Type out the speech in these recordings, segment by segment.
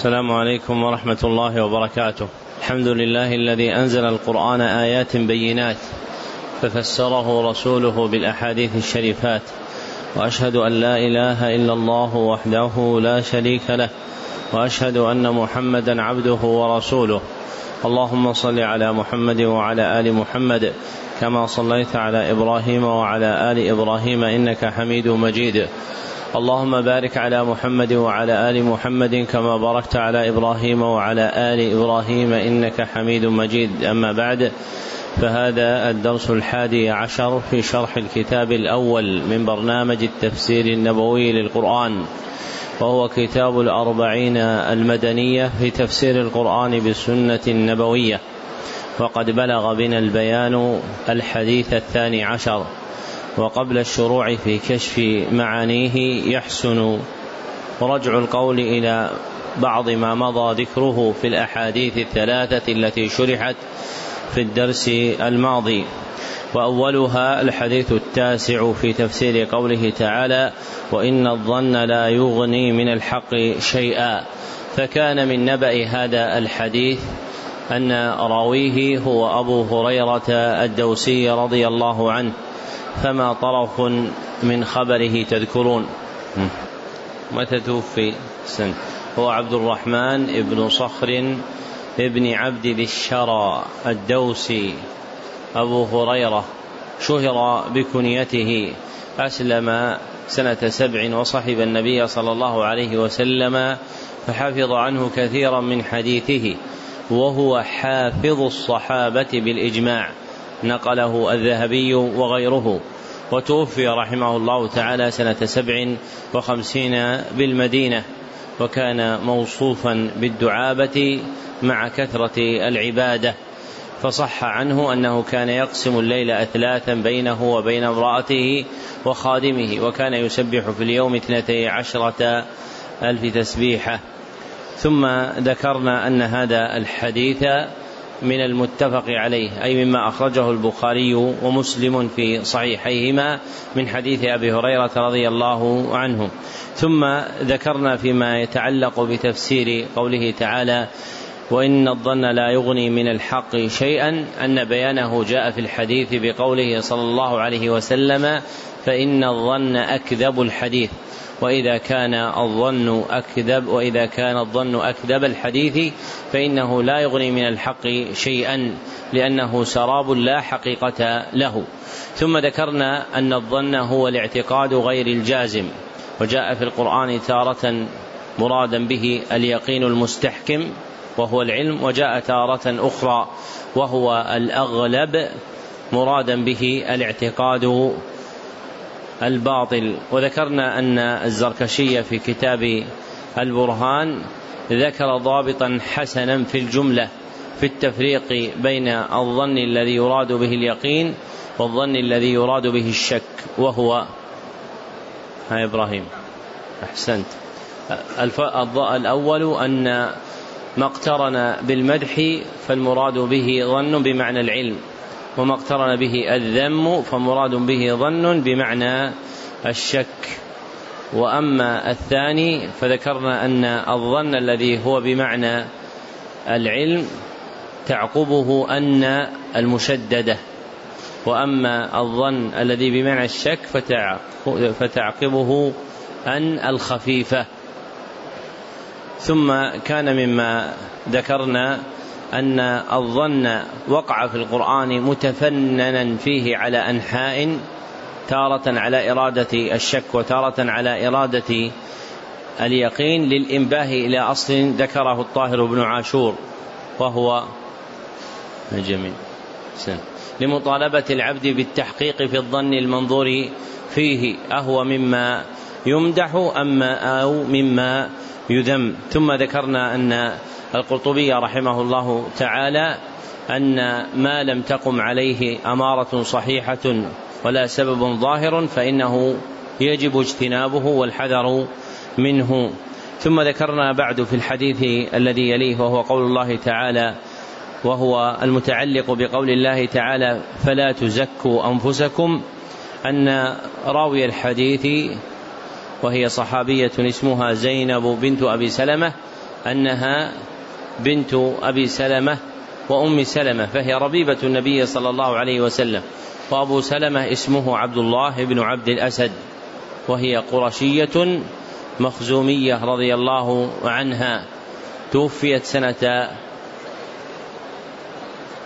السلام عليكم ورحمة الله وبركاته. الحمد لله الذي أنزل القرآن آيات بينات ففسره رسوله بالأحاديث الشريفات وأشهد أن لا إله إلا الله وحده لا شريك له وأشهد أن محمدا عبده ورسوله اللهم صل على محمد وعلى آل محمد كما صليت على إبراهيم وعلى آل إبراهيم إنك حميد مجيد اللهم بارك على محمد وعلى آل محمد كما باركت على إبراهيم وعلى آل إبراهيم إنك حميد مجيد. أما بعد فهذا الدرس الحادي عشر في شرح الكتاب الأول من برنامج التفسير النبوي للقرآن وهو كتاب الأربعين المدنية في تفسير القرآن بالسنة النبوية. وقد بلغ بنا البيان الحديث الثاني عشر. وقبل الشروع في كشف معانيه يحسن رجع القول إلى بعض ما مضى ذكره في الأحاديث الثلاثة التي شرحت في الدرس الماضي. وأولها الحديث التاسع في تفسير قوله تعالى وإن الظن لا يغني من الحق شيئا. فكان من نبأ هذا الحديث أن راويه هو أبو هريرة الدوسي رضي الله عنه. فما طرف من خبره تذكرون. متى توفي سن هو عبد الرحمن ابن صخر ابن عبد الشرى الدوسي. أبو هريرة شهر بكنيته أسلم سنة سبع وصحب النبي صلى الله عليه وسلم فحفظ عنه كثيرا من حديثه وهو حافظ الصحابة بالإجماع. نقله الذهبي وغيره. وتوفي رحمه الله تعالى سنة سبع وخمسين بالمدينة. وكان موصوفا بالدعابة مع كثرة العبادة. فصح عنه أنه كان يقسم الليل أثلاثا بينه وبين امرأته وخادمه وكان يسبح في اليوم اثنتي عشرة ألف تسبيحة. ثم ذكرنا أن هذا الحديث من المتفق عليه أي مما أخرجه البخاري ومسلم في صحيحيهما من حديث أبي هريرة رضي الله عنه. ثم ذكرنا فيما يتعلق بتفسير قوله تعالى وإن الظن لا يغني من الحق شيئا أن بيانه جاء في الحديث بقوله صلى الله عليه وسلم فإن الظن أكذب الحديث. وإذا كان الظن أكذب وإذا كان الظن أكذب الحديث فإنه لا يغني من الحق شيئا لأنه سراب لا حقيقة له. ثم ذكرنا أن الظن هو الاعتقاد غير الجازم وجاء في القرآن تارة مرادا به اليقين المستحكم وهو العلم وجاء تارة أخرى وهو الأغلب مرادا به الاعتقاد الباطل. وذكرنا أن الزركشي في كتاب البرهان ذكر ضابطا حسنا في الجملة في التفريق بين الظن الذي يراد به اليقين والظن الذي يراد به الشك وهو ها إبراهيم أحسنت. الأول أن ما اقترن بالمدح فالمراد به ظن بمعنى العلم. وما اقترن به الذم فمراد به ظن بمعنى الشك. وأما الثاني فذكرنا أن الظن الذي هو بمعنى العلم تعقبه أن المشددة. وأما الظن الذي بمعنى الشك فتعقبه أن الخفيفة. ثم كان مما ذكرنا أن الظن وقع في القرآن متفننا فيه على أنحاء تارة على إرادة الشك وتارة على إرادة اليقين للإنباه إلى أصل ذكره الطاهر بن عاشور وهو جميل لمطالبة العبد بالتحقيق في الظن المنظور فيه أهو مما يمدح أما أو مما يذم. ثم ذكرنا أن القرطبي رحمه الله تعالى أن ما لم تقم عليه أمارة صحيحة ولا سبب ظاهر فإنه يجب اجتنابه والحذر منه. ثم ذكرنا بعد في الحديث الذي يليه وهو قول الله تعالى وهو المتعلق بقول الله تعالى فلا تزكوا أنفسكم أن راوي الحديث وهي صحابية اسمها زينب بنت أبي سلمة أنها بنت أبي سلمة وأم سلمة فهي ربيبة النبي صلى الله عليه وسلم وأبو سلمة اسمه عبد الله بن عبد الأسد وهي قرشية مخزومية رضي الله عنها توفيت سنة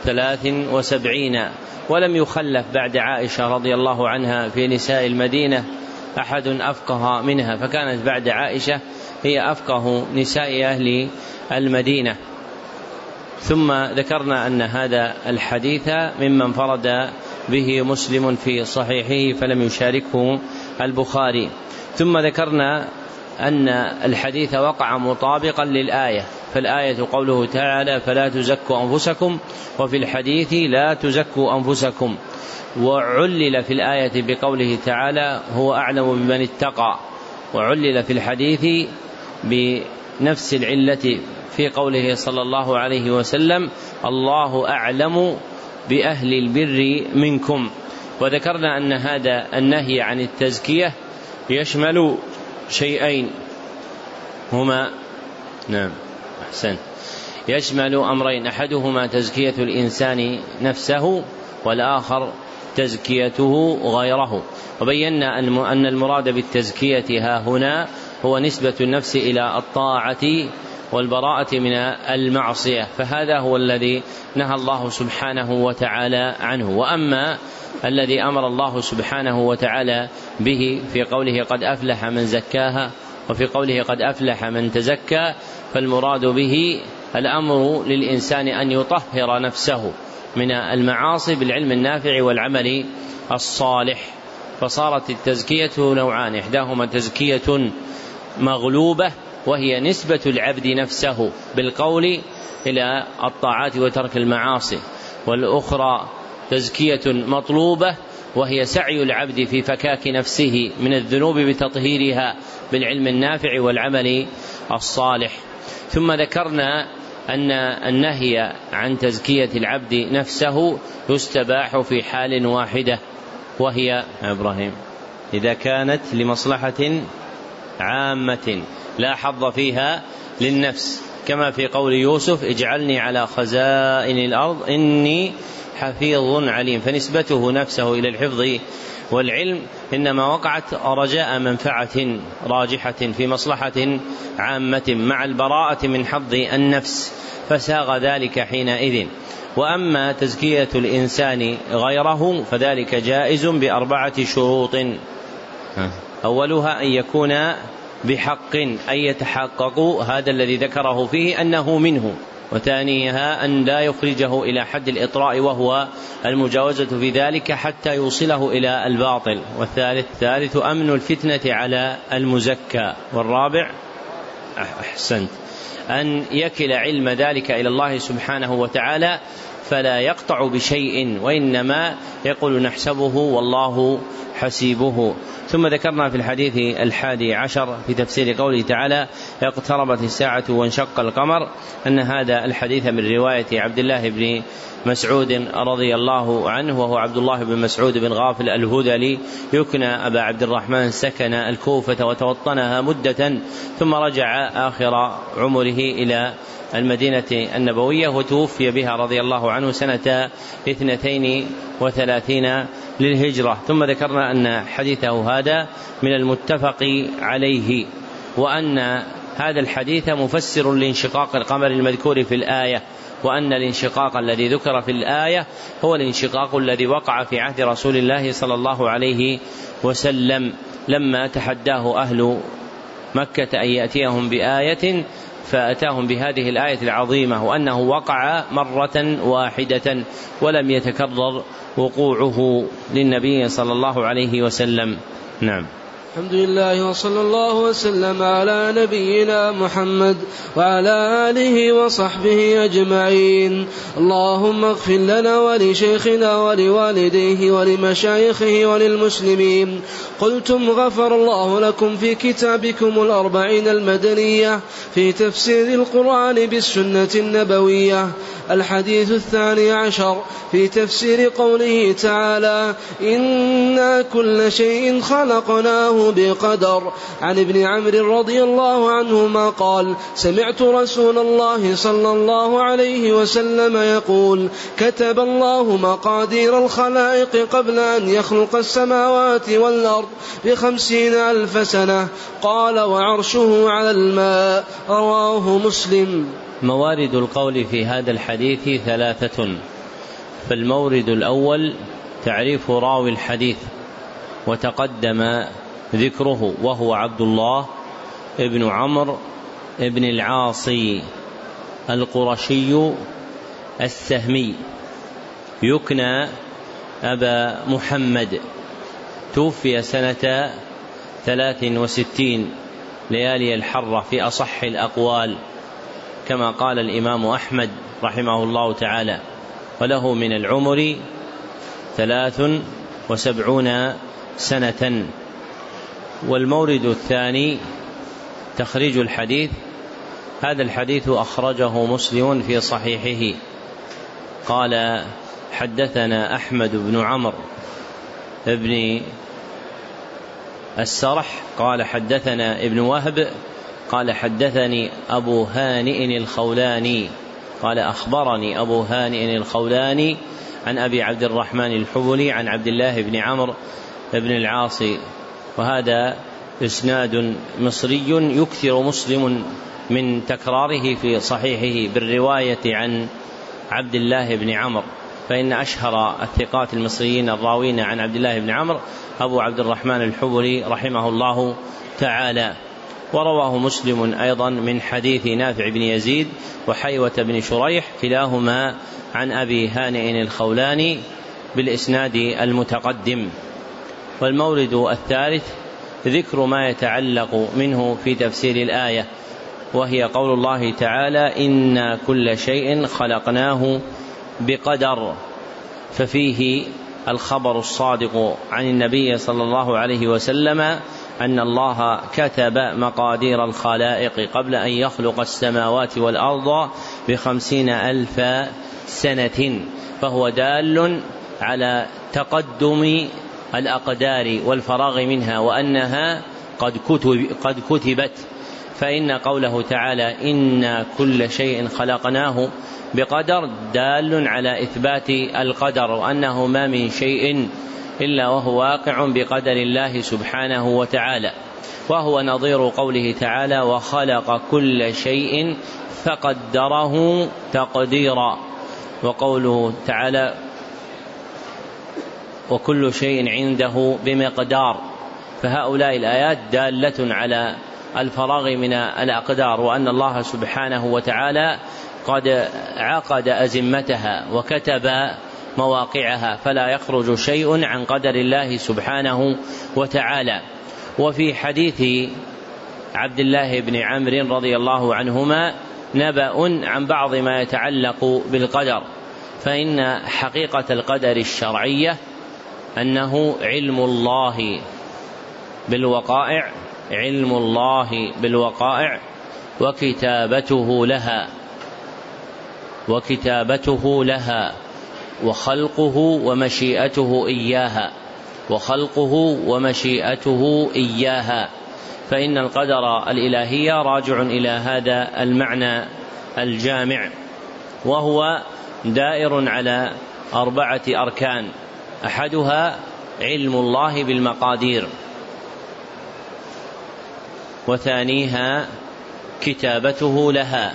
ثلاث وسبعين ولم يخلف بعد عائشة رضي الله عنها في نساء المدينة أحد أفقه منها فكانت بعد عائشة هي أفقه نساء أهل المدينة. ثم ذكرنا أن هذا الحديث ممن فرد به مسلم في صحيحه فلم يشاركه البخاري. ثم ذكرنا أن الحديث وقع مطابقا للآية. فالآية قوله تعالى فلا تزكوا أنفسكم وفي الحديث لا تزكوا أنفسكم وعلل في الآية بقوله تعالى هو أعلم بمن اتقى وعلل في الحديث بنفس العلة في قوله صلى الله عليه وسلم الله أعلم بأهل البر منكم. وذكرنا أن هذا النهي عن التزكية يشمل شيئين هما نعم أحسن. يشمل أمرين أحدهما تزكية الإنسان نفسه والآخر تزكيته غيره. وبينا أن المراد بالتزكية ها هنا هو نسبة النفس إلى الطاعة والبراءة من المعصية فهذا هو الذي نهى الله سبحانه وتعالى عنه. وأما الذي أمر الله سبحانه وتعالى به في قوله قد أفلح من زكاها وفي قوله قد أفلح من تزكى فالمراد به الأمر للإنسان أن يطهر نفسه من المعاصي بالعلم النافع والعمل الصالح. فصارت التزكية نوعان إحداهما تزكية مغلوبة وهي نسبة العبد نفسه بالقول إلى الطاعات وترك المعاصي والأخرى تزكية مطلوبة وهي سعي العبد في فكاك نفسه من الذنوب بتطهيرها بالعلم النافع والعمل الصالح. ثم ذكرنا أن النهي عن تزكية العبد نفسه يستباح في حال واحدة وهي إبراهيم إذا كانت لمصلحة عامة لا حظ فيها للنفس. كما في قول يوسف اجعلني على خزائن الأرض إني حفيظ عليم. فنسبته نفسه إلى الحفظ والعلم إنما وقعت رجاء منفعة راجحة في مصلحة عامة مع البراءة من حظ النفس فساغ ذلك حينئذ. وأما تزكية الإنسان غيره فذلك جائز بأربعة شروط. أولها أن يكون بحق أن يتحقق هذا الذي ذكره فيه أنه منه وثانيها أن لا يخرجه إلى حد الإطراء وهو المجاوزة في ذلك حتى يوصله إلى الباطل. والثالث ثالث أمن الفتنة على المزكى. والرابع أحسنت أن يكل علم ذلك إلى الله سبحانه وتعالى فلا يقطع بشيء وإنما يقول نحسبه والله حسيبه. ثم ذكرنا في الحديث الحادي عشر في تفسير قوله تعالى اقتربت الساعة وانشق القمر. أن هذا الحديث من رواية عبد الله بن مسعود رضي الله عنه وهو عبد الله بن مسعود بن غافل الهذلي. يكنى أبا عبد الرحمن سكن الكوفة وتوطنها مدة ثم رجع آخر عمره إلى المدينة النبوية وتوفي بها رضي الله عنه سنة اثنتين وثلاثين للهجرة. ثم ذكرنا أن حديثه هذا من المتفق عليه وأن هذا الحديث مفسر لانشقاق القمر المذكور في الآية وأن الانشقاق الذي ذكر في الآية هو الانشقاق الذي وقع في عهد رسول الله صلى الله عليه وسلم لما تحداه أهل مكة أن يأتيهم بآية فأتاهم بهذه الآية العظيمة وأنه وقع مرة واحدة ولم يتكرر وقوعه للنبي صلى الله عليه وسلم. نعم. الحمد لله وصلى الله وسلم على نبينا محمد وعلى آله وصحبه أجمعين. اللهم اغفر لنا ولشيخنا ولوالديه ولمشايخه وللمسلمين. قلتم غفر الله لكم في كتابكم الأربعين المدنية في تفسير القرآن بالسنة النبوية. الحديث الثاني عشر في تفسير قوله تعالى إنا كل شيء خلقناه بقدر. عن ابن عمرو رضي الله عنهما قال سمعت رسول الله صلى الله عليه وسلم يقول كتب الله مقادير الخلائق قبل أن يخلق السماوات والأرض بخمسين ألف سنة. قال وعرشه على الماء. رواه مسلم. موارد القول في هذا الحديث ثلاثة. فالمورد الأول تعريف راوي الحديث وتقدم ذكره وهو عبد الله ابن عمرو ابن العاصي القرشي السهمي. يكنى أبا محمد. توفي سنة ثلاث وستين ليالي الحرة في أصح الأقوال كما قال الإمام أحمد رحمه الله تعالى وله من العمر ثلاث وسبعون سنة والمورد الثاني تخريج الحديث. هذا الحديث أخرجه مسلم في صحيحه. قال حدثنا أحمد بن عمرو بن السرح. قال حدثنا ابن وهب. قال حدثني أبو هانئ الخولاني. قال أخبرني أبو هانئ الخولاني عن أبي عبد الرحمن الحبلي عن عبد الله بن عمرو بن العاص وهذا إسناد مصري يكثر مسلم من تكراره في صحيحه بالرواية عن عبد الله بن عمرو. فإن أشهر الثقات المصريين الراوين عن عبد الله بن عمرو أبو عبد الرحمن الحبلي رحمه الله تعالى. ورواه مسلم أيضا من حديث نافع بن يزيد وحيوة بن شريح كلاهما عن أبي هانئ الخولاني بالإسناد المتقدم. والمورد الثالث ذكر ما يتعلق منه في تفسير الآية وهي قول الله تعالى إنا كل شيء خلقناه بقدر ففيه الخبر الصادق عن النبي صلى الله عليه وسلم أن الله كتب مقادير الخلائق قبل أن يخلق السماوات والأرض بخمسين ألف سنة فهو دال على تقدم الأقدار والفراغ منها وأنها قد, كتب قد كتبت. فإن قوله تعالى إنا كل شيء خلقناه بقدر دال على إثبات القدر وأنه ما من شيء إلا وهو واقع بقدر الله سبحانه وتعالى. وهو نظير قوله تعالى وخلق كل شيء فقدره تقديرا. وقوله تعالى وكل شيء عنده بمقدار. فهؤلاء الآيات دالة على الفراغ من الأقدار وأن الله سبحانه وتعالى قد عقد أزمتها وكتب مواقعها فلا يخرج شيء عن قدر الله سبحانه وتعالى. وفي حديث عبد الله بن عمرو رضي الله عنهما نبأ عن بعض ما يتعلق بالقدر فإن حقيقة القدر الشرعية أنه علم الله بالوقائع علم الله بالوقائع وكتابته لها وكتابته لها وخلقه ومشيئته إياها وخلقه ومشيئته إياها. فإن القدر الإلهي راجع إلى هذا المعنى الجامع وهو دائر على أربعة أركان. أحدها علم الله بالمقادير وثانيها كتابته لها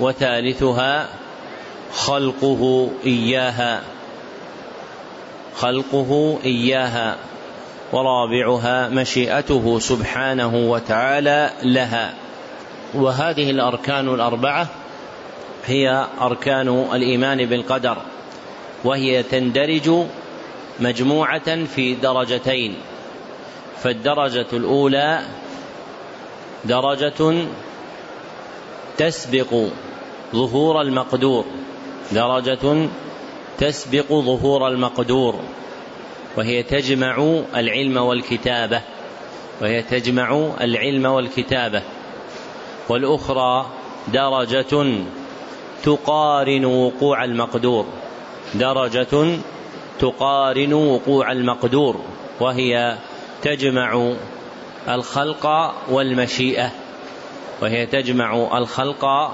وثالثها خلقه إياها خلقه إياها ورابعها مشيئته سبحانه وتعالى لها. وهذه الأركان الأربعة هي أركان الإيمان بالقدر. وهي تندرج مجموعة في درجتين. فالدرجة الأولى درجة تسبق ظهور المقدور. درجة تسبق ظهور المقدور. وهي تجمع العلم والكتابة. وهي تجمع العلم والكتابة. والأخرى درجة تقارن وقوع المقدور. درجة تقارن وقوع المقدور وهي تجمع الخلق والمشيئة. وهي تجمع الخلق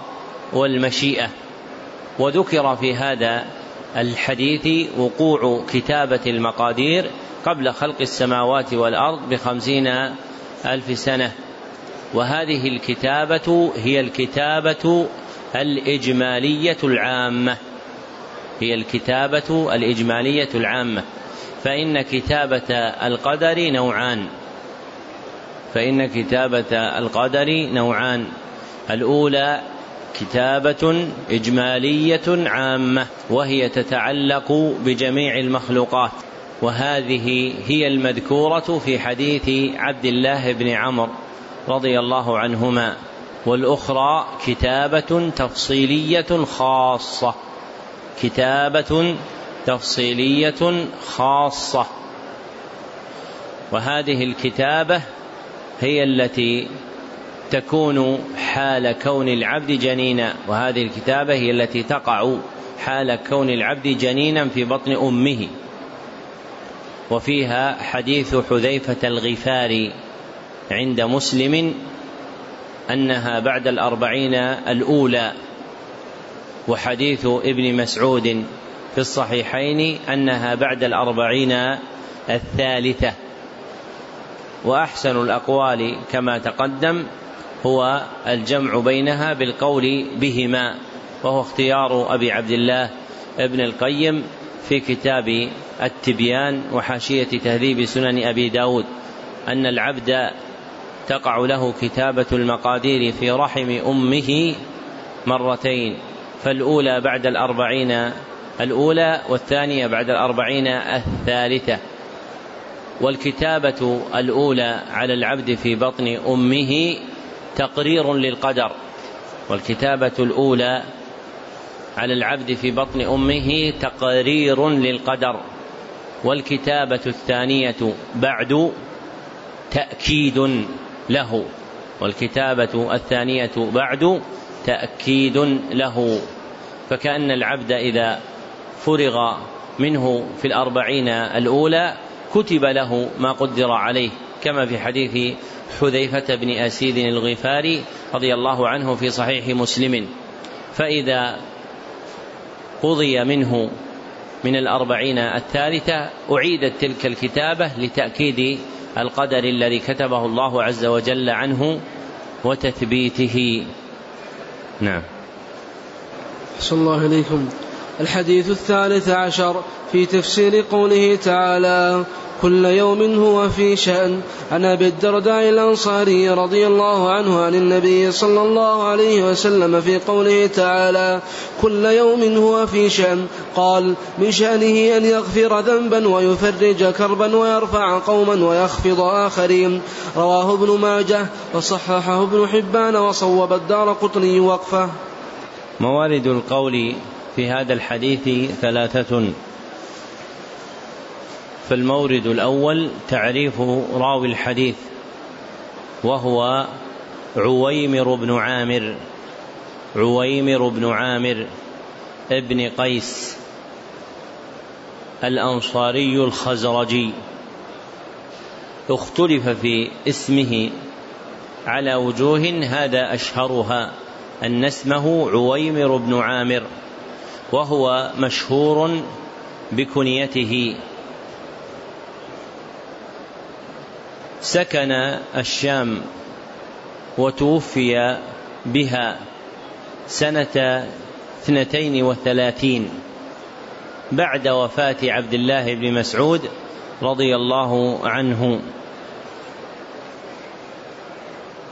والمشيئة. وذكر في هذا الحديث وقوع كتابة المقادير قبل خلق السماوات والأرض بخمسين ألف سنة. وهذه الكتابة هي الكتابة الإجمالية العامة. هي الكتابة الإجمالية العامة. فإن كتابة القدر نوعان. فإن كتابة القدر نوعان. الأولى كتابة إجمالية عامة وهي تتعلق بجميع المخلوقات. وهذه هي المذكورة في حديث عبد الله بن عمرو رضي الله عنهما. والأخرى كتابة تفصيلية خاصة. كتابة تفصيلية خاصة. وهذه الكتابة هي التي تكون حال كون العبد جنينا. وهذه الكتابة هي التي تقع حال كون العبد جنينا في بطن أمه. وفيها حديث حذيفة الغفاري عند مسلم أنها بعد الأربعين الأولى. وحديث ابن مسعود في الصحيحين أنها بعد الأربعين الثالثة. وأحسن الأقوال كما تقدم هو الجمع بينها بالقول بهما وهو اختيار أبي عبد الله ابن القيم في كتاب التبيان وحاشية تهذيب سنن أبي داود أن العبد تقع له كتابة المقادير في رحم أمه مرتين. فالأولى بعد الأربعين الأولى والثانية بعد الأربعين الثالثة. والكتابة الأولى على العبد في بطن أمه تقرير للقدر. والكتابة الأولى على العبد في بطن أمه تقرير للقدر. والكتابة الثانية بعد تأكيد له. والكتابة الثانية بعد تأكيد له. فكأن العبد إذا فرغ منه في الأربعين الأولى كتب له ما قدر عليه كما في حديث حذيفة بن أسيد الغفاري رضي الله عنه في صحيح مسلم. فإذا قضي منه من الأربعين الثالثة أعيدت تلك الكتابة لتأكيد القدر الذي كتبه الله عز وجل عنه وتثبيته. نعم. صلى الله عليكم. الحديث الثالث عشر في تفسير قوله تعالى كل يوم هو في شأن عن أبي الدرداء الأنصاري رضي الله عنه عن النبي صلى الله عليه وسلم في قوله تعالى كل يوم هو في شأن قال من شأنه أن يغفر ذنبا ويفرج كربا ويرفع قوما ويخفض آخرين رواه ابن ماجه وصححه ابن حبان وصوب الدار قطني وقفه. موارد القول في هذا الحديث ثلاثة. فالمورد الأول تعريف راوي الحديث وهو عويمر بن عامر عويمر بن عامر ابن قيس الأنصاري الخزرجي. اختلف في اسمه على وجوه هذا أشهرها. أن اسمه عويمر بن عامر وهو مشهور بكنيته. سكن الشام وتوفي بها سنة اثنتين وثلاثين بعد وفاة عبد الله بن مسعود رضي الله عنه.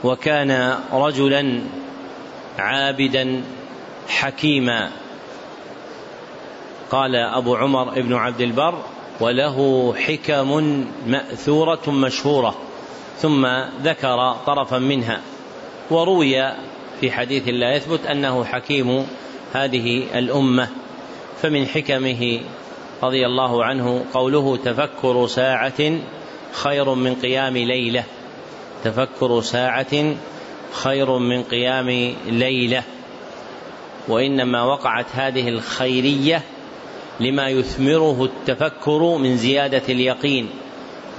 وكان رجلا عابدا حكيما. قال أبو عمر بن عبد البر وله حكم مأثورة مشهورة ثم ذكر طرفا منها. وروي في حديث لا يثبت أنه حكيم هذه الأمة. فمن حكمه رضي الله عنه قوله تفكر ساعة خير من قيام ليلة. تفكر ساعة خير من قيام ليلة وإنما وقعت هذه الخيرية لما يثمره التفكر من زيادة اليقين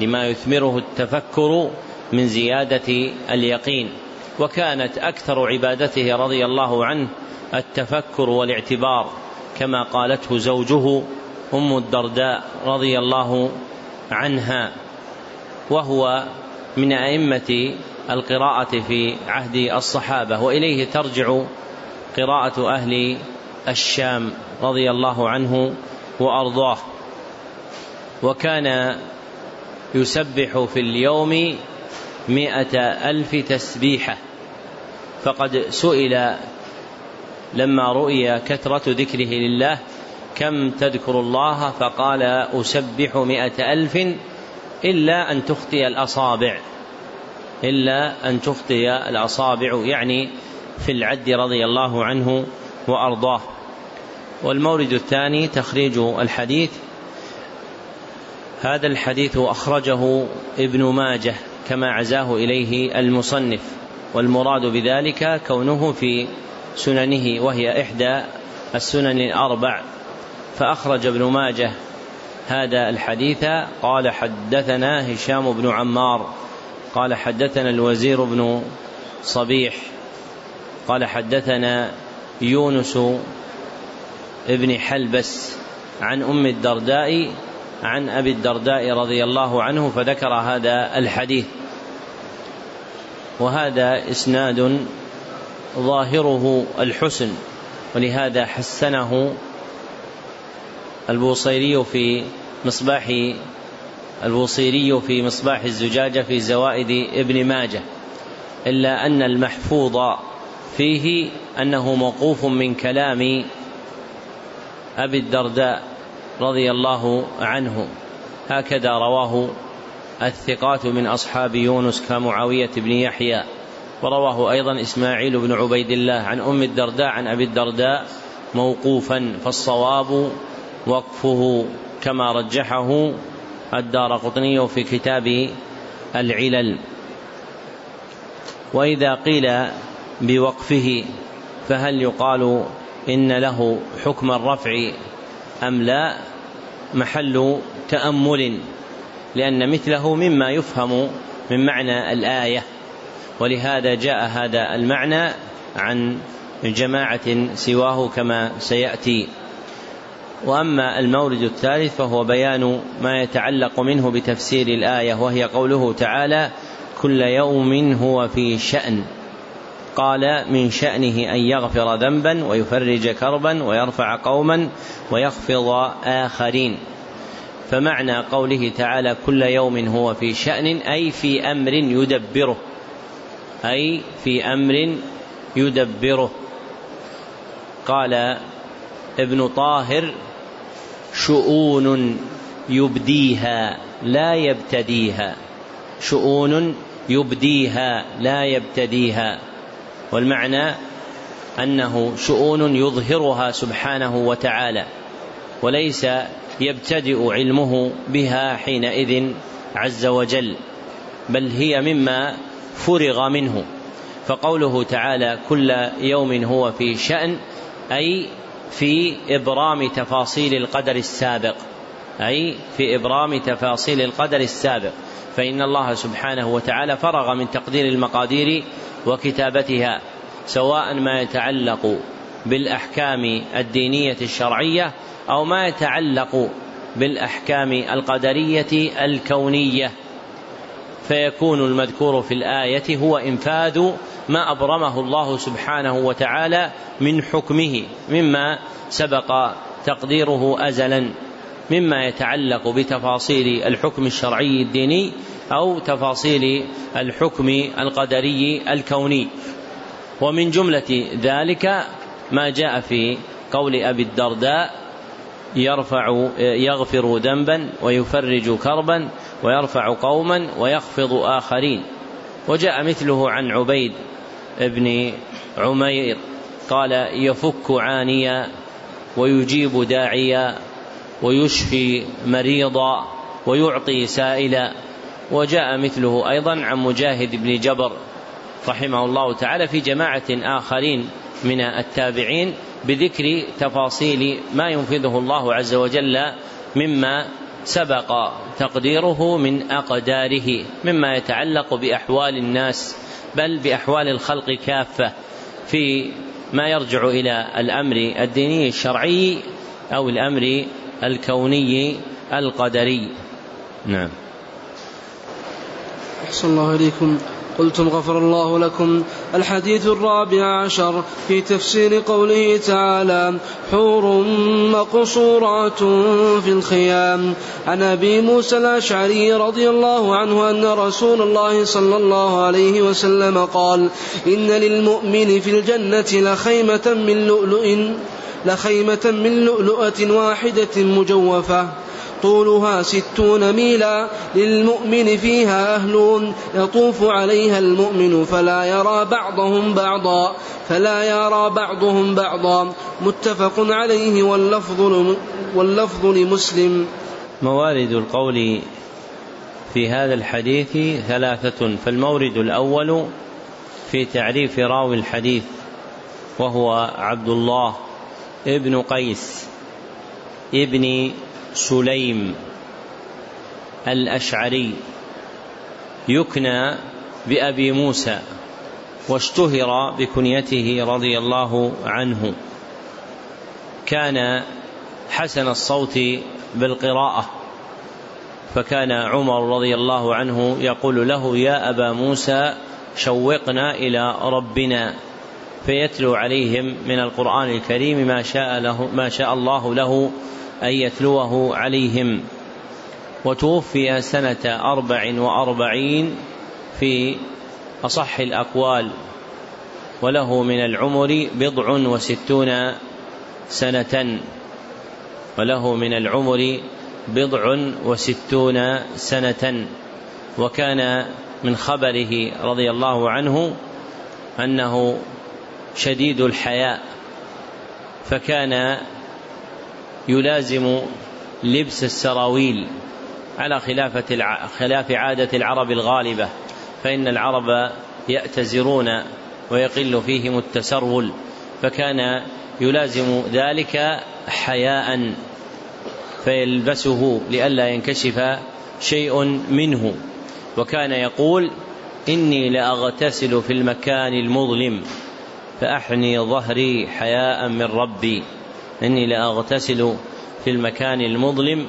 لما يثمره التفكر من زيادة اليقين. وكانت أكثر عبادته رضي الله عنه التفكر والاعتبار كما قالته زوجه أم الدرداء رضي الله عنها. وهو من أئمة القراءة في عهد الصحابة وإليه ترجع قراءة أهل الشام رضي الله عنه وأرضاه. وكان يسبح في اليوم مائة ألف تسبيحة. فقد سئل لما رؤي كثرة ذكره لله كم تذكر الله؟ فقال أسبح مائة ألف إلا أن تخطي الأصابع. إلا أن تخطي الأصابع يعني في العد رضي الله عنه وأرضاه. والمورد الثاني تخريج الحديث. هذا الحديث أخرجه ابن ماجه كما عزاه إليه المصنف والمراد بذلك كونه في سننه وهي إحدى السنن الأربع. فأخرج ابن ماجه هذا الحديث. قال حدثنا هشام بن عمار قال حدثنا الوزير بن صبيح قال حدثنا يونس ابن حلبس عن أم الدرداء عن أبي الدرداء رضي الله عنه فذكر هذا الحديث. وهذا إسناد ظاهره الحسن ولهذا حسنه البوصيري في مصباح البوصيري في مصباح الزجاجة في زوائد ابن ماجه إلا أن المحفوظ فيه أنه موقوف من كلام أبي الدرداء رضي الله عنه. هكذا رواه الثقات من أصحاب يونس كمعاوية بن يحيى ورواه أيضا إسماعيل بن عبيد الله عن أم الدرداء عن أبي الدرداء موقوفا فالصواب وقفه كما رجحه الدار قطني في كتاب العلل. وإذا قيل بوقفه فهل يقال إن له حكم الرفع أم لا؟ محل تأمل لأن مثله مما يفهم من معنى الآية. ولهذا جاء هذا المعنى عن جماعة سواه كما سيأتي. وأما المورد الثالث فهو بيان ما يتعلق منه بتفسير الآية وهي قوله تعالى كل يوم هو في شأن قال من شأنه أن يغفر ذنبا ويفرج كربا ويرفع قوما ويخفض آخرين فمعنى قوله تعالى كل يوم هو في شأن أي في أمر يدبره. أي في أمر يدبره. قال ابن طاهر شؤون يبديها لا يبتديها. شؤون يبديها لا يبتديها. والمعنى أنه شؤون يظهرها سبحانه وتعالى وليس يبتدئ علمه بها حينئذ عز وجل بل هي مما فرغ منه. فقوله تعالى كل يوم هو في شأن أي في إبرام تفاصيل القدر السابق. أي في إبرام تفاصيل القدر السابق. فإن الله سبحانه وتعالى فرغ من تقدير المقادير وكتابتها سواء ما يتعلق بالأحكام الدينية الشرعية أو ما يتعلق بالأحكام القدرية الكونية. فيكون المذكور في الآية هو إنفاذ ما أبرمه الله سبحانه وتعالى من حكمه مما سبق تقديره أزلا مما يتعلق بتفاصيل الحكم الشرعي الديني أو تفاصيل الحكم القدري الكوني. ومن جملة ذلك ما جاء في قول أبي الدرداء يرفع يغفر ذنبا ويفرج كربا ويرفع قوما ويخفض آخرين. وجاء مثله عن عبيد بن عمير قال يفك عانيا ويجيب داعيا ويشفي مريضا ويعطي سائلا. وجاء مثله أيضا عن مجاهد بن جبر رحمه الله تعالى في جماعة آخرين. من التابعين بذكر تفاصيل ما ينفذه الله عز وجل مما سبق تقديره من أقداره مما يتعلق بأحوال الناس بل بأحوال الخلق كافة في ما يرجع إلى الأمر الديني الشرعي أو الأمر الكوني القدري. نعم. أحسن الله إليكم. قلتم غفر الله لكم. الحديث الرابع عشر في تفسير قوله تعالى حور مقصورات في الخيام. عن أبي موسى الأشعري رضي الله عنه أن رسول الله صلى الله عليه وسلم قال إن للمؤمن في الجنة لخيمة من لؤلؤ لخيمة من لؤلؤة واحدة مجوفة. طولها ستون ميلا للمؤمن فيها أهل يطوف عليها المؤمن فلا يرى بعضهم بعضا فلا يرى بعضهم بعضا. متفق عليه واللفظ واللفظ لمسلم. موارد القول في هذا الحديث ثلاثة. فالمورد الأول في تعريف راوي الحديث وهو عبد الله ابن قيس ابن سليم الأشعري يكنى بأبي موسى واشتهر بكنيته رضي الله عنه. كان حسن الصوت بالقراءة فكان عمر رضي الله عنه يقول له يا أبا موسى شوقنا إلى ربنا. فيتلو عليهم من القرآن الكريم ما شاء له ما شاء الله له أن يتلوه عليهم. وتوفي سنة أربع وأربعين في أصح الأقوال. وله من العمر بضع وستون سنة. وله من العمر بضع وستون سنة. وكان من خبره رضي الله عنه أنه شديد الحياء. فكان يلازم لبس السراويل على خلافة الع... خلاف عادة العرب الغالبة فإن العرب يأتزرون ويقل فيهم التسرول فكان يلازم ذلك حياء فيلبسه لئلا ينكشف شيء منه. وكان يقول إني لأغتسل في المكان المظلم فأحني ظهري حياء من ربي. إني لأغتسل في المكان المظلم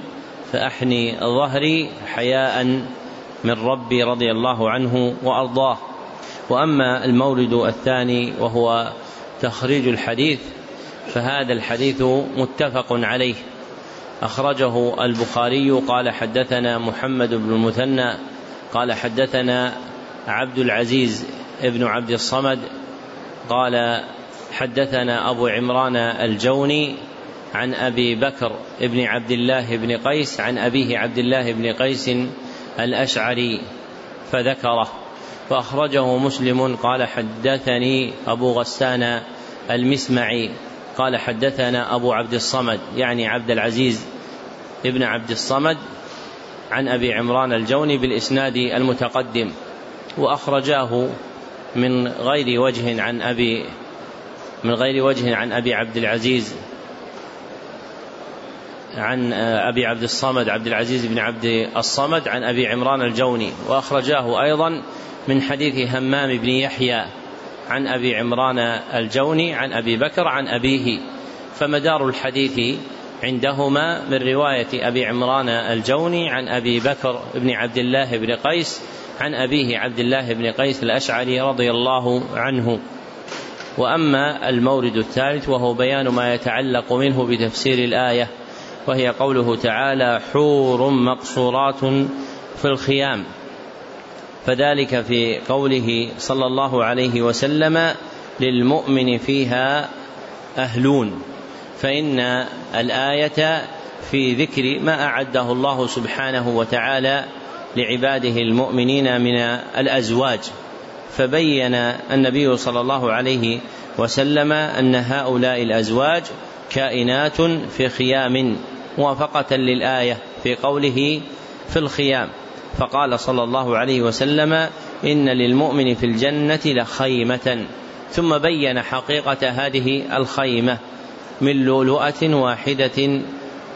فأحني ظهري حياء من ربي رضي الله عنه وأرضاه. وأما المورد الثاني وهو تخريج الحديث فهذا الحديث متفق عليه. أخرجه البخاري قال حدثنا محمد بن المثنى قال حدثنا عبد العزيز ابن عبد الصمد قال حدثنا أبو عمران الجوني عن أبي بكر بن عبد الله بن قيس عن أبيه عبد الله بن قيس الأشعري فذكره. وأخرجه مسلم قال حدثني أبو غسان المسمعي قال حدثنا أبو عبد الصمد يعني عبد العزيز ابن عبد الصمد عن أبي عمران الجوني بالإسناد المتقدم. وأخرجاه من غير وجه عن أبي من غير وجه عن أبي عبد العزيز عن أبي عبد الصمد عبد العزيز بن عبد الصمد عن أبي عمران الجوني. وأخرجاه أيضا من حديث همام بن يحيى عن أبي عمران الجوني عن أبي بكر عن أبيه. فمدار الحديث عندهما من رواية أبي عمران الجوني عن أبي بكر بن عبد الله بن قيس عن أبيه عبد الله بن قيس الأشعري رضي الله عنه. وأما المورد الثالث وهو بيان ما يتعلق منه بتفسير الآية وهي قوله تعالى حور مقصورات في الخيام فذلك في قوله صلى الله عليه وسلم للمؤمن فيها أهلون فإن الآية في ذكر ما أعده الله سبحانه وتعالى لعباده المؤمنين من الأزواج. فبين النبي صلى الله عليه وسلم أن هؤلاء الأزواج كائنات في خيام موافقة للآية في قوله في الخيام. فقال صلى الله عليه وسلم إن للمؤمن في الجنة لخيمة. ثم بين حقيقة هذه الخيمة من لؤلؤة واحدة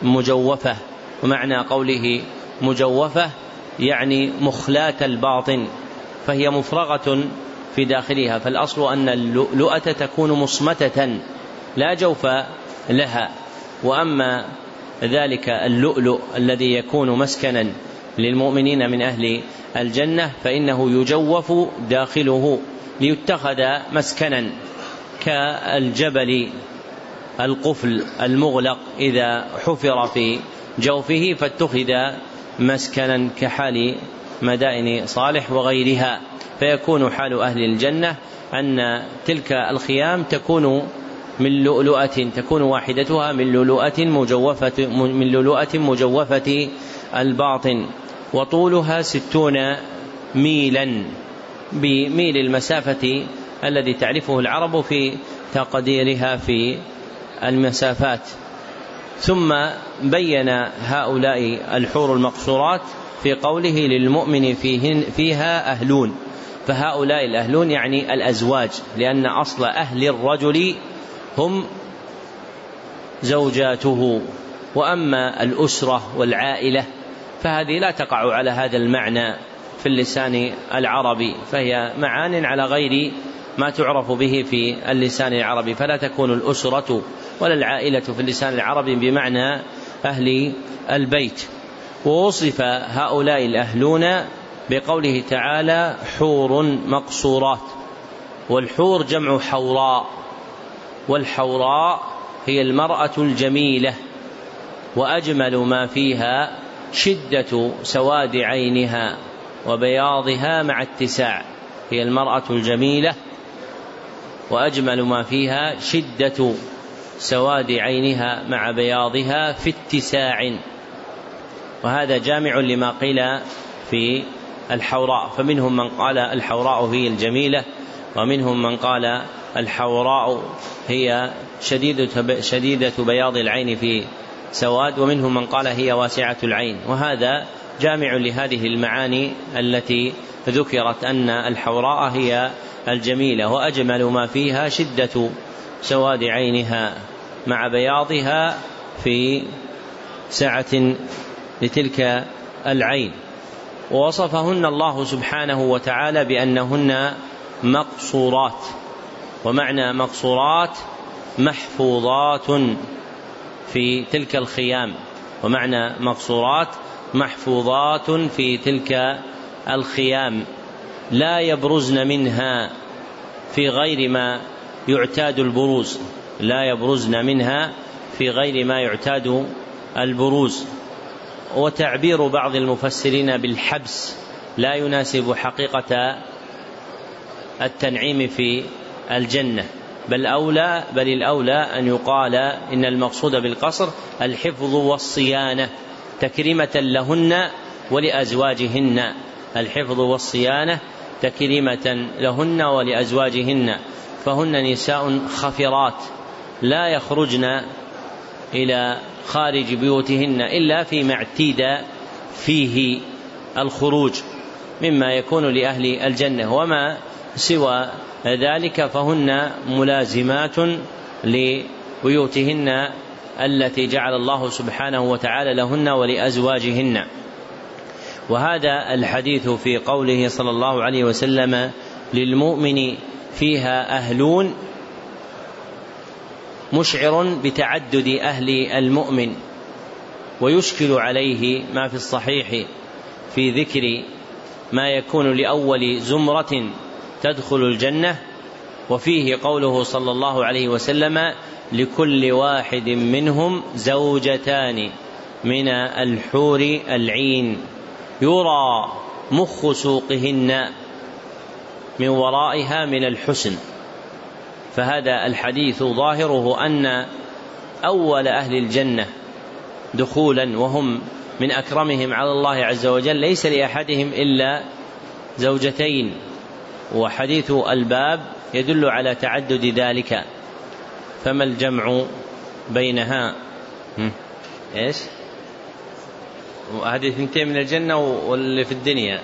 مجوفة ومعنى قوله مجوفة يعني مخلاة الباطن. فهي مفرغة في داخلها فالأصل أن اللؤلؤة تكون مصمتة لا جوف لها وأما ذلك اللؤلؤ الذي يكون مسكنا للمؤمنين من أهل الجنة فإنه يجوف داخله ليتخذ مسكنا كالجبل القفل المغلق إذا حفر في جوفه فاتخذ مسكنا كحال مدائن صالح وغيرها فيكون حال أهل الجنة أن تلك الخيام تكون من لؤلؤة تكون واحدتها من لؤلؤة مجوفة من لؤلؤة مجوفة الباطن. وطولها ستون ميلا بميل المسافة الذي تعرفه العرب في تقديرها في المسافات. ثم بين هؤلاء الحور المقصورات في قوله للمؤمن فيهن فيها أهلون. فهؤلاء الأهلون يعني الأزواج لأن أصل أهل الرجل هم زوجاته وأما الأسرة والعائلة فهذه لا تقع على هذا المعنى في اللسان العربي فهي معان على غير ما تعرف به في اللسان العربي. فلا تكون الأسرة ولا العائلة في اللسان العربي بمعنى أهل البيت. ووصف هؤلاء الأهلون بقوله تعالى حور مقصورات والحور جمع حوراء والحوراء هي المرأة الجميلة وأجمل ما فيها شدة سواد عينها وبياضها مع اتساع هي المرأة الجميلة وأجمل ما فيها شدة سواد عينها مع بياضها في اتساع. وهذا جامع لما قيل في الحوراء. فمنهم من قال الحوراء هي الجميلة ومنهم من قال الحوراء هي شديدة, شديدة بياض العين في سواد ومنهم من قال هي واسعة العين. وهذا جامع لهذه المعاني التي ذكرت أن الحوراء هي الجميلة. وأجمل ما فيها شدة سواد عينها مع بياضها في سعة لتلك العين. ووصفهن الله سبحانه وتعالى بأنهن مقصورات. ومعنى مقصورات محفوظات في تلك الخيام. ومعنى مقصورات محفوظات في تلك الخيام. لا يبرزن منها في غير ما يعتاد البروز. لا يبرزن منها في غير ما يعتاد البروز. وتعبير بعض المفسرين بالحبس لا يناسب حقيقة التنعيم في الجنة. بل أولى بل الأولى أن يقال إن المقصود بالقصر الحفظ والصيانة تكريمة لهن ولأزواجهن. الحفظ والصيانة تكريمة لهن ولأزواجهن فهن نساء خفرات لا يخرجن إلى خارج بيوتهن إلا فيما اعتيد فيه الخروج مما يكون لأهل الجنة. وما سوى ذلك فهن ملازمات لبيوتهن التي جعل الله سبحانه وتعالى لهن ولأزواجهن. وهذا الحديث في قوله صلى الله عليه وسلم للمؤمن فيها أهلون مشعر بتعدد أهل المؤمن ويشكل عليه ما في الصحيح في ذكر ما يكون لأول زمرة تدخل الجنة وفيه قوله صلى الله عليه وسلم لكل واحد منهم زوجتان من الحور العين يرى مخ سوقهن من ورائها من الحسن. فهذا الحديث ظاهره أن أول أهل الجنة دخولا وهم من أكرمهم على الله عز وجل ليس لأحدهم إلا زوجتين. وحديث الباب يدل على تعدد ذلك. فما الجمع بينها؟ إيش؟ هذه اثنتين من الجنة واللي في الدنيا.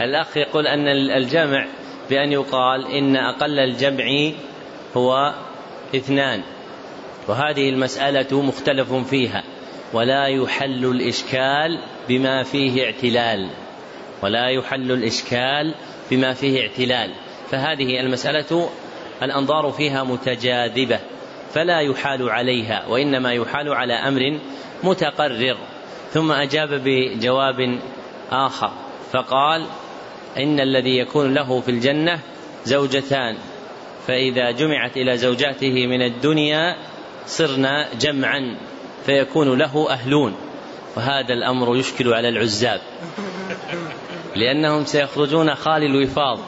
الأخ يقول أن الجمع بأن يقال إن أقل الجمع هو اثنان وهذه المسألة مختلف فيها ولا يحل الإشكال بما فيه اعتلال ولا يحل الإشكال بما فيه اعتلال فهذه المسألة الأنظار فيها متجاذبة فلا يحال عليها وإنما يحال على أمر متقرر ثم أجاب بجواب آخر فقال إن الذي يكون له في الجنة زوجتان فإذا جمعت إلى زوجاته من الدنيا صرنا جمعا فيكون له أهلون. وهذا الأمر يشكل على العزاب لأنهم سيخرجون خالي الوفاض.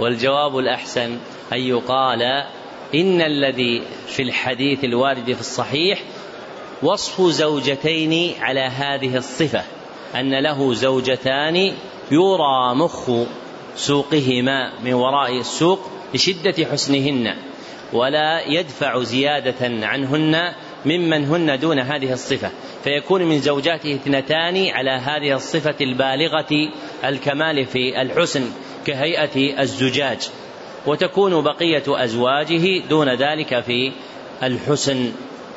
والجواب الأحسن أن يقال إن الذي في الحديث الوارد في الصحيح وصف زوجتين على هذه الصفة أن له زوجتان يرى مخ سوقهما من وراء السوق لشدة حسنهن ولا يدفع زيادة عنهن ممن هن دون هذه الصفة. فيكون من زوجاته اثنتان على هذه الصفة البالغة الكمال في الحسن كهيئة الزجاج. وتكون بقية أزواجه دون ذلك في الحسن.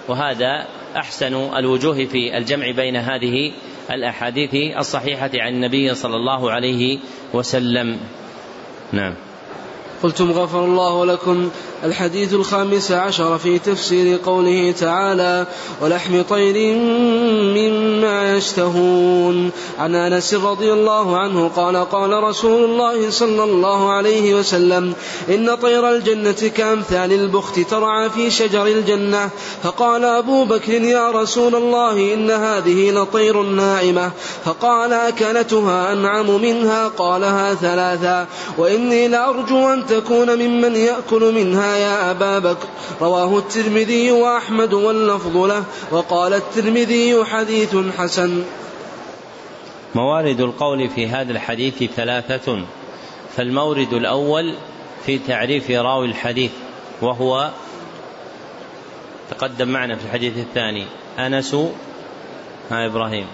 وهذا أحسن الوجوه في الجمع بين هذه الأحاديث الصحيحة عن النبي صلى الله عليه وسلم. نعم. قلتم غفر الله لكم. الحديث الخامس عشر في تفسير قوله تعالى ولحم طير مما يشتهون عن أنس رضي الله عنه قال قال رسول الله صلى الله عليه وسلم إن طير الجنة كأمثال البخت ترعى في شجر الجنة فقال أبو بكر يا رسول الله إن هذه لطير ناعمه فقال أكلتها أنعم منها قالها ثلاثا وإني لأرجو أن تكون ممن يأكل منها يا أبا بكر. رواه الترمذي وأحمد واللفظ له وقال الترمذي حديث حسن. موارد القول في هذا الحديث ثلاثة. فالمورد الأول في تعريف راوي الحديث وهو تقدم معنا في الحديث الثاني أنس. ها إبراهيم.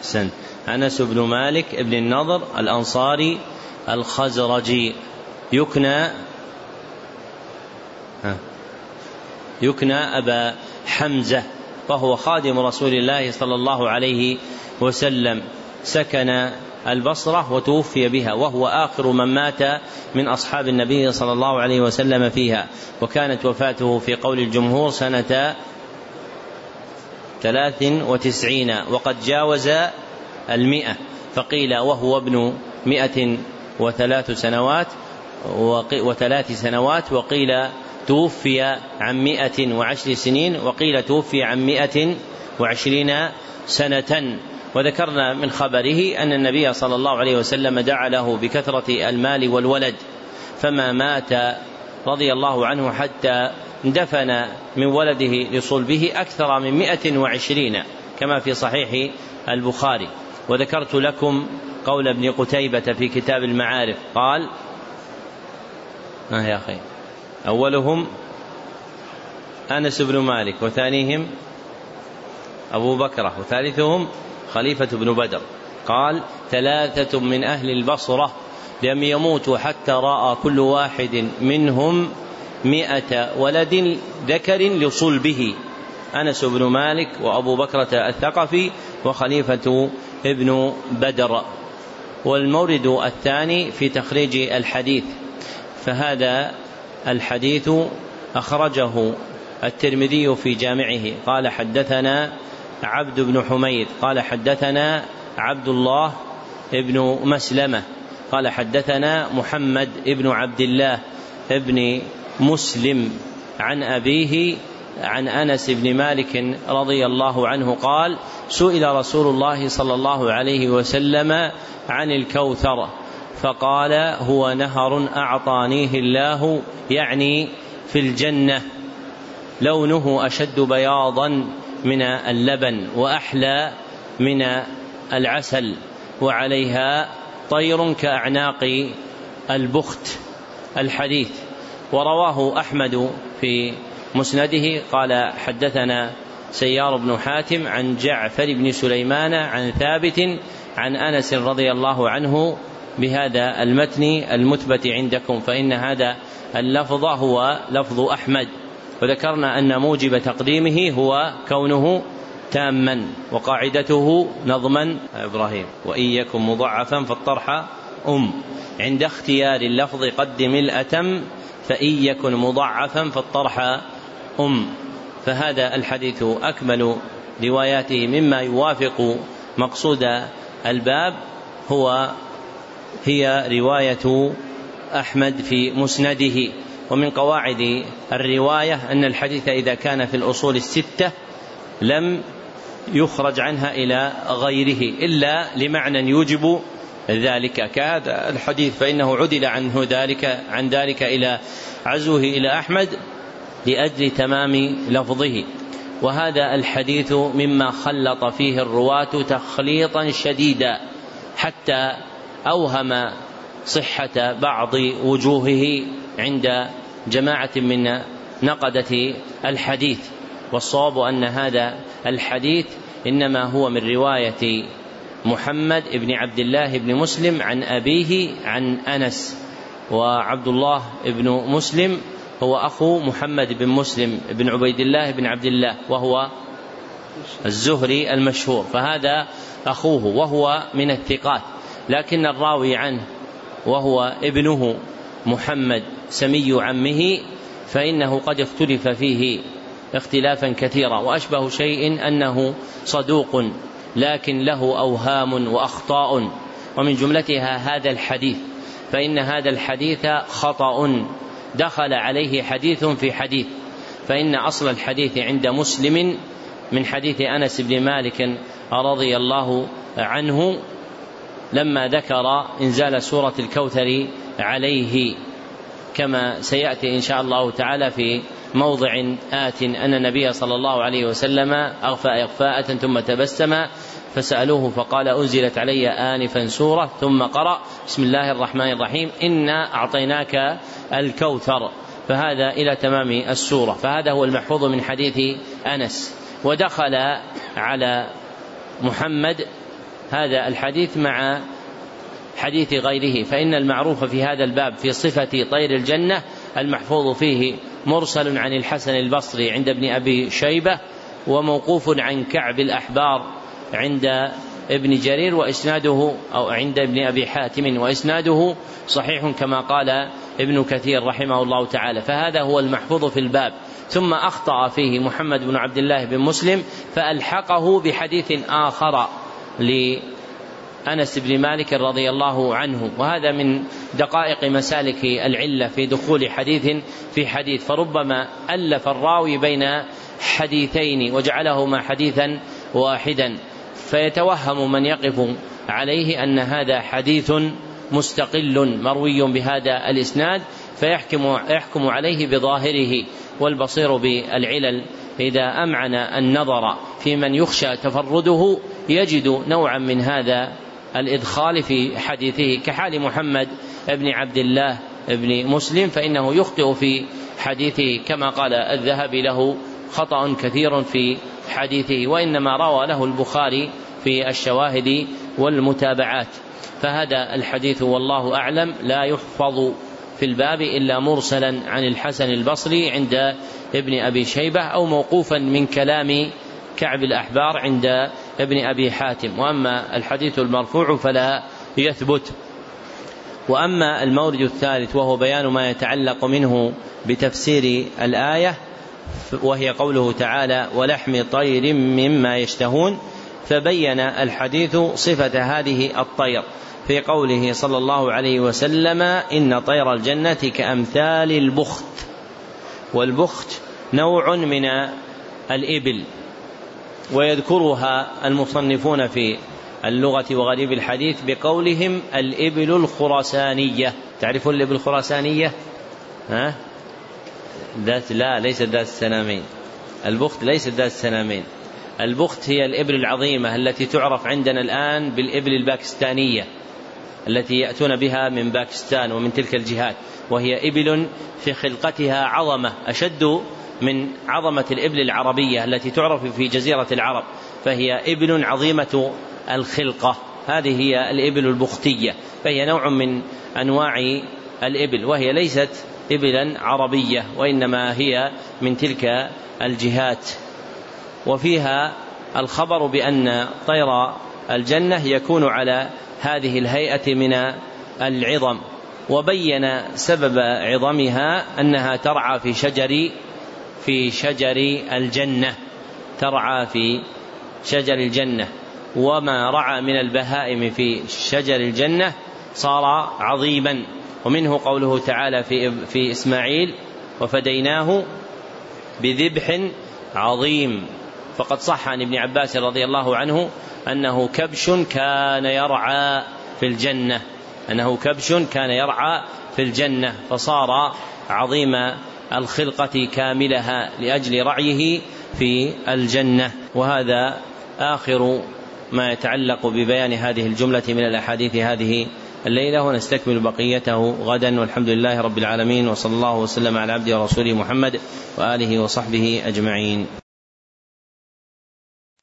حسنت أنس بن مالك بن النضر الأنصاري الخزرجي يكنى يكنى أبا حمزة وهو خادم رسول الله صلى الله عليه وسلم. سكن البصرة وتوفي بها وهو آخر من مات من أصحاب النبي صلى الله عليه وسلم فيها. وكانت وفاته في قول الجمهور سنة ثلاث وتسعين وقد جاوز المئة فقيل وهو ابن مئة وثلاث سنوات وثلاث سنوات وقيل توفي عن مائة وعشر سنين وقيل توفي عن مائة وعشرين سنة. وذكرنا من خبره أن النبي صلى الله عليه وسلم دعا له بكثرة المال والولد فما مات رضي الله عنه حتى دفن من ولده لصلبه أكثر من مائة وعشرين كما في صحيح البخاري. وذكرت لكم قول ابن قتيبة في كتاب المعارف. قال ما يا أخي أولهم أنس بن مالك وثانيهم أبو بكرة وثالثهم خليفة بن بدر. قال ثلاثة من أهل البصرة لم يموتوا حتى رأى كل واحد منهم مئة ولد ذكر لصلبه أنس بن مالك وأبو بكرة الثقفي وخليفة ابن بدر والمورد الثاني في تخريج الحديث. فهذا الحديث أخرجه الترمذي في جامعه. قال حدثنا عبد بن حميد قال حدثنا عبد الله بن مسلمة قال حدثنا محمد بن عبد الله بن مسلم عن أبيه عن أنس بن مالك رضي الله عنه قال سئل رسول الله صلى الله عليه وسلم عن الكوثر فقال هو نهر أعطانيه الله يعني في الجنة لونه أشد بياضا من اللبن وأحلى من العسل وعليها طير كأعناق البخت الحديث. ورواه أحمد في مسنده قال حدثنا سيار بن حاتم عن جعفر بن سليمان عن ثابت عن أنس رضي الله عنه بهذا المتن المثبت عندكم فإن هذا اللفظ هو لفظ أحمد. وذكرنا أن موجب تقديمه هو كونه تاما وقاعدته نظما. إبراهيم وإن يكن مضعفا فالطرح أم. عند اختيار اللفظ قدم الأتم فإن يكن مضعفا فالطرح أم فهذا الحديث أكمل رواياته مما يوافق مقصود الباب. هو هي رواية أحمد في مسنده ومن قواعد الرواية أن الحديث إذا كان في الأصول الستة لم يخرج عنها إلى غيره إلا لمعنى يوجب ذلك. كهذا الحديث فإنه عدل عنه ذلك عن ذلك إلى عزوه إلى أحمد. لأجل تمام لفظه. وهذا الحديث مما خلط فيه الرواة تخليطا شديدا حتى أوهم صحة بعض وجوهه عند جماعة من نقدة الحديث. والصواب أن هذا الحديث إنما هو من رواية محمد بن عبد الله بن مسلم عن أبيه عن أنس وعبد الله بن مسلم هو أخو محمد بن مسلم بن عبيد الله بن عبد الله وهو الزهري المشهور فهذا أخوه وهو من الثقات. لكن الراوي عنه وهو ابنه محمد سمي عمه فإنه قد اختلف فيه اختلافا كثيرا وأشبه شيء أنه صدوق لكن له أوهام وأخطاء. ومن جملتها هذا الحديث فإن هذا الحديث خطأ. دخل عليه حديث في حديث فإن أصل الحديث عند مسلم من حديث أنس بن مالك رضي الله عنه لما ذكر إنزال سورة الكوثر عليه. كما سيأتي إن شاء الله تعالى في موضع آت أن النبي صلى الله عليه وسلم أغفى إغفاءة ثم تبسم فسألوه فقال أنزلت علي آنفا سورة ثم قرأ بسم الله الرحمن الرحيم إنا أعطيناك الكوثر فهذا إلى تمام السورة فهذا هو المحفوظ من حديث أنس ودخل على محمد هذا الحديث مع حديث غيره فإن المعروف في هذا الباب في صفة طير الجنة المحفوظ فيه مرسل عن الحسن البصري عند ابن أبي شيبة وموقوف عن كعب الأحبار عند ابن جرير وإسناده أو عند ابن أبي حاتم وإسناده صحيح كما قال ابن كثير رحمه الله تعالى. فهذا هو المحفوظ في الباب. ثم أخطأ فيه محمد بن عبد الله بن مسلم فألحقه بحديث آخر لأنس بن مالك رضي الله عنه. وهذا من دقائق مسالك العلة في دخول حديث في حديث. فربما ألف الراوي بين حديثين وجعلهما حديثا واحدا. فيتوهم من يقف عليه أن هذا حديث مستقل مروي بهذا الإسناد فيحكم يحكم عليه بظاهره والبصير بالعلل. إذا أمعن النظر في من يخشى تفرده يجد نوعا من هذا الإدخال في حديثه. كحال محمد بن عبد الله بن مسلم فإنه يخطئ في حديثه كما قال الذهبي له خطأ كثير في حديثه. وإنما روى له البخاري في الشواهد والمتابعات. فهذا الحديث والله أعلم لا يحفظ في الباب إلا مرسلا عن الحسن البصري عند ابن أبي شيبة أو موقوفا من كلام كعب الأحبار عند ابن أبي حاتم. وأما الحديث المرفوع فلا يثبت. وأما المورد الثالث وهو بيان ما يتعلق منه بتفسير الآية وهي قوله تعالى ولحم طير مما يشتهون فبين الحديث صفة هذه الطير في قوله صلى الله عليه وسلم إن طير الجنة كأمثال البخت. والبخت نوع من الإبل ويذكرها المصنفون في اللغة وغريب الحديث بقولهم الإبل الخراسانية. تعرفون الإبل الخراسانية؟ ها؟ ذات لا ليست ذات السنامين البخت ليست ذات السنامين البخت هي الإبل العظيمة التي تعرف عندنا الآن بالإبل الباكستانية التي يأتون بها من باكستان ومن تلك الجهات وهي إبل في خلقتها عظمة أشد من عظمة الإبل العربية التي تعرف في جزيرة العرب فهي إبل عظيمة الخلقة هذه هي الإبل البختية فهي نوع من أنواع الإبل وهي ليست إبلا عربية وإنما هي من تلك الجهات. وفيها الخبر بأن طير الجنة يكون على هذه الهيئة من العظم وبين سبب عظمها أنها ترعى في شجر في شجر الجنة ترعى في شجر الجنة. وما رعى من البهائم في شجر الجنة صار عظيما. ومنه قوله تعالى في في إسماعيل وفديناه بذبح عظيم. فقد صح عن ابن عباس رضي الله عنه أنه كبش كان يرعى في الجنة أنه كبش كان يرعى في الجنة فصار عظيم الخلقة كاملها لأجل رعيه في الجنة. وهذا آخر ما يتعلق ببيان هذه الجملة من الأحاديث هذه الليلة ونستكمل بقيته غدا والحمد لله رب العالمين وصلى الله وسلم على عبده ورسوله محمد وآله وصحبه أجمعين.